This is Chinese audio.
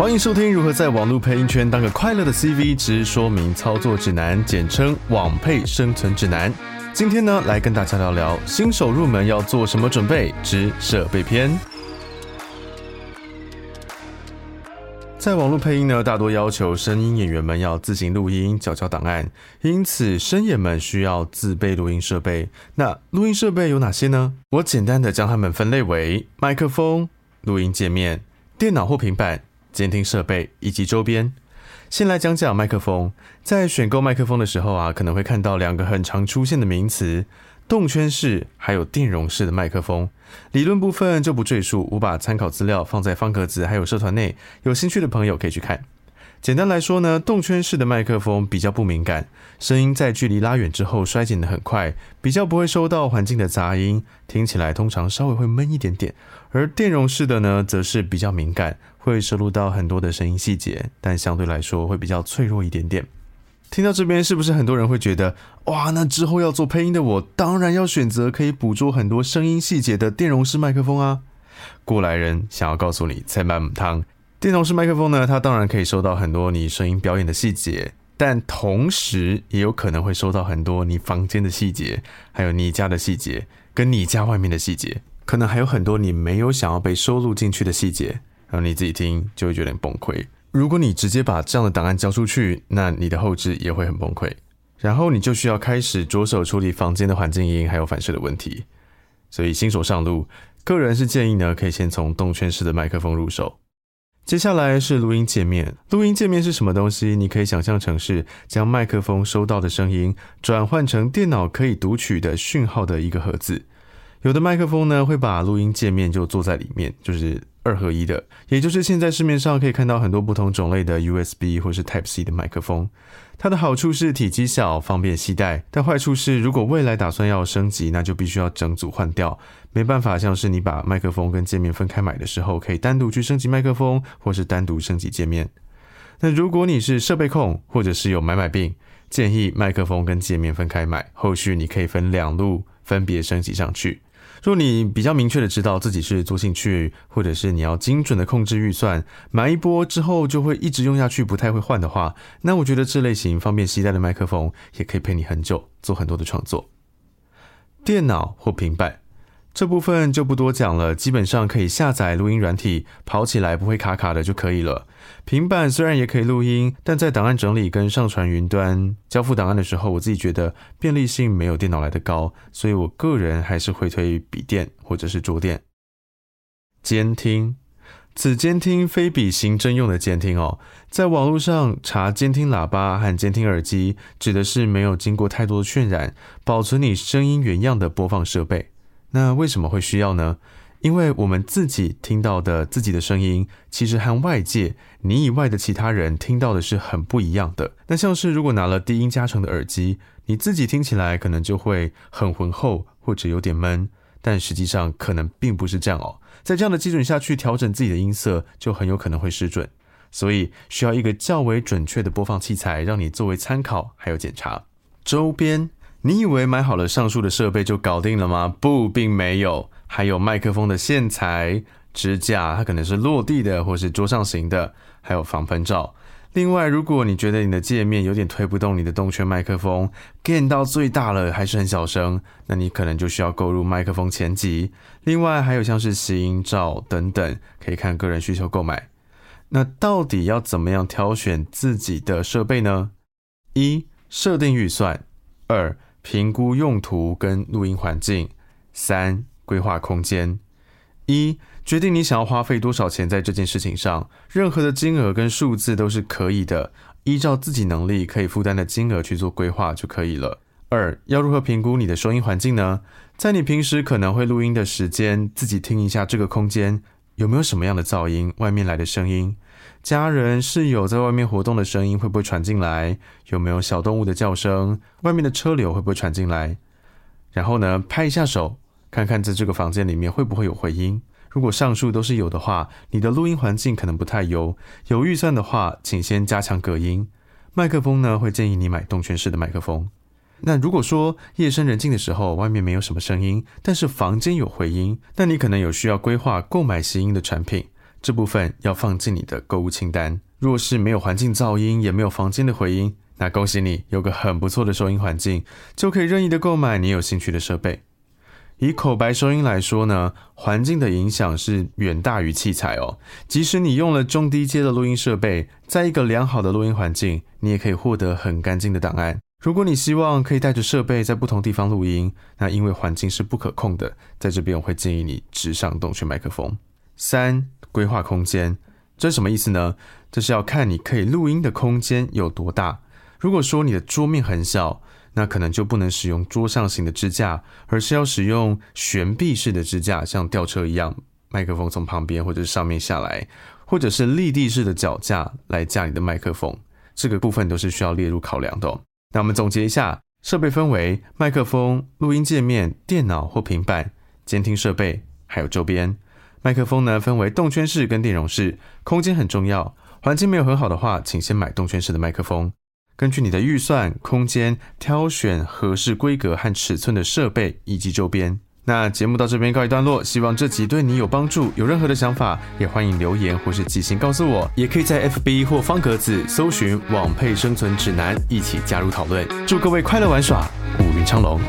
欢迎收听如何在网络配音圈当个快乐的 CV 之说明操作指南，简称网配生存指南。今天呢，来跟大家聊聊新手入门要做什么准备之设备篇。在网络配音呢，大多要求声音演员们要自行录音、缴交档案，因此声演们需要自备录音设备。那录音设备有哪些呢？我简单的将它们分类为麦克风、录音界面、电脑或平板、监听设备以及周边。先来讲讲麦克风，在选购麦克风的时候啊，可能会看到两个很常出现的名词。动圈式还有电容式的麦克风，理论部分就不赘述，我把参考资料放在方格子还有社团内，有兴趣的朋友可以去看。简单来说呢，动圈式的麦克风比较不敏感，声音在距离拉远之后衰减的很快，比较不会收到环境的杂音，听起来通常稍微会闷一点点。而电容式的呢，则是比较敏感，会收录到很多的声音细节，但相对来说会比较脆弱一点点。听到这边，是不是很多人会觉得，哇，那之后要做配音的我，当然要选择可以捕捉很多声音细节的电容式麦克风啊？过来人想要告诉你，在满母汤，电动式麦克风呢，它当然可以收到很多你声音表演的细节，但同时也有可能会收到很多你房间的细节，还有你家的细节，跟你家外面的细节，可能还有很多你没有想要被收录进去的细节，然后你自己听就会觉得崩溃。如果你直接把这样的档案交出去，那你的后置也会很崩溃。然后你就需要开始着手处理房间的环境音还有反射的问题。所以新手上路，个人是建议呢，可以先从动圈式的麦克风入手。接下来是录音界面。录音界面是什么东西？你可以想象成是将麦克风收到的声音转换成电脑可以读取的讯号的一个盒子。有的麦克风呢，会把录音界面就做在里面，就是。二合一的，也就是现在市面上可以看到很多不同种类的 USB 或是 Type C 的麦克风。它的好处是体积小，方便携带；但坏处是，如果未来打算要升级，那就必须要整组换掉，没办法像是你把麦克风跟界面分开买的时候，可以单独去升级麦克风，或是单独升级界面。那如果你是设备控，或者是有买买病，建议麦克风跟界面分开买，后续你可以分两路分别升级上去。若你比较明确的知道自己是做兴趣，或者是你要精准的控制预算，买一波之后就会一直用下去，不太会换的话，那我觉得这类型方便携带的麦克风也可以陪你很久，做很多的创作。电脑或平板。这部分就不多讲了，基本上可以下载录音软体，跑起来不会卡卡的就可以了。平板虽然也可以录音，但在档案整理跟上传云端、交付档案的时候，我自己觉得便利性没有电脑来的高，所以我个人还是会推笔电或者是桌垫。监听，此监听非比行征用的监听哦，在网络上查监听喇叭和监听耳机，指的是没有经过太多的渲染，保存你声音原样的播放设备。那为什么会需要呢？因为我们自己听到的自己的声音，其实和外界你以外的其他人听到的是很不一样的。那像是如果拿了低音加成的耳机，你自己听起来可能就会很浑厚或者有点闷，但实际上可能并不是这样哦。在这样的基准下去调整自己的音色，就很有可能会失准。所以需要一个较为准确的播放器材，让你作为参考还有检查。周边。你以为买好了上述的设备就搞定了吗？不，并没有，还有麦克风的线材、支架，它可能是落地的或是桌上型的，还有防喷罩。另外，如果你觉得你的界面有点推不动你的动圈麦克风，gain 到最大了还是很小声，那你可能就需要购入麦克风前级。另外，还有像是吸音罩等等，可以看个人需求购买。那到底要怎么样挑选自己的设备呢？一、设定预算；二、评估用途跟录音环境，三规划空间，一决定你想要花费多少钱在这件事情上，任何的金额跟数字都是可以的，依照自己能力可以负担的金额去做规划就可以了。二要如何评估你的收音环境呢？在你平时可能会录音的时间，自己听一下这个空间有没有什么样的噪音，外面来的声音。家人、室友在外面活动的声音会不会传进来？有没有小动物的叫声？外面的车流会不会传进来？然后呢，拍一下手，看看在这个房间里面会不会有回音。如果上述都是有的话，你的录音环境可能不太优。有预算的话，请先加强隔音。麦克风呢，会建议你买动圈式的麦克风。那如果说夜深人静的时候，外面没有什么声音，但是房间有回音，那你可能有需要规划购买吸音的产品。这部分要放进你的购物清单。若是没有环境噪音，也没有房间的回音，那恭喜你有个很不错的收音环境，就可以任意的购买你有兴趣的设备。以口白收音来说呢，环境的影响是远大于器材哦。即使你用了中低阶的录音设备，在一个良好的录音环境，你也可以获得很干净的档案。如果你希望可以带着设备在不同地方录音，那因为环境是不可控的，在这边我会建议你直上动圈麦克风。三、规划空间，这什么意思呢？这是要看你可以录音的空间有多大。如果说你的桌面很小，那可能就不能使用桌上型的支架，而是要使用悬臂式的支架，像吊车一样，麦克风从旁边或者上面下来，或者是立地式的脚架来架你的麦克风。这个部分都是需要列入考量的。哦那我们总结一下，设备分为麦克风、录音界面、电脑或平板、监听设备，还有周边。麦克风呢分为动圈式跟电容式，空间很重要。环境没有很好的话，请先买动圈式的麦克风。根据你的预算、空间，挑选合适规格和尺寸的设备以及周边。那节目到这边告一段落，希望这集对你有帮助。有任何的想法，也欢迎留言或是寄信告诉我，也可以在 FB 或方格子搜寻“网配生存指南”，一起加入讨论。祝各位快乐玩耍，五云昌隆。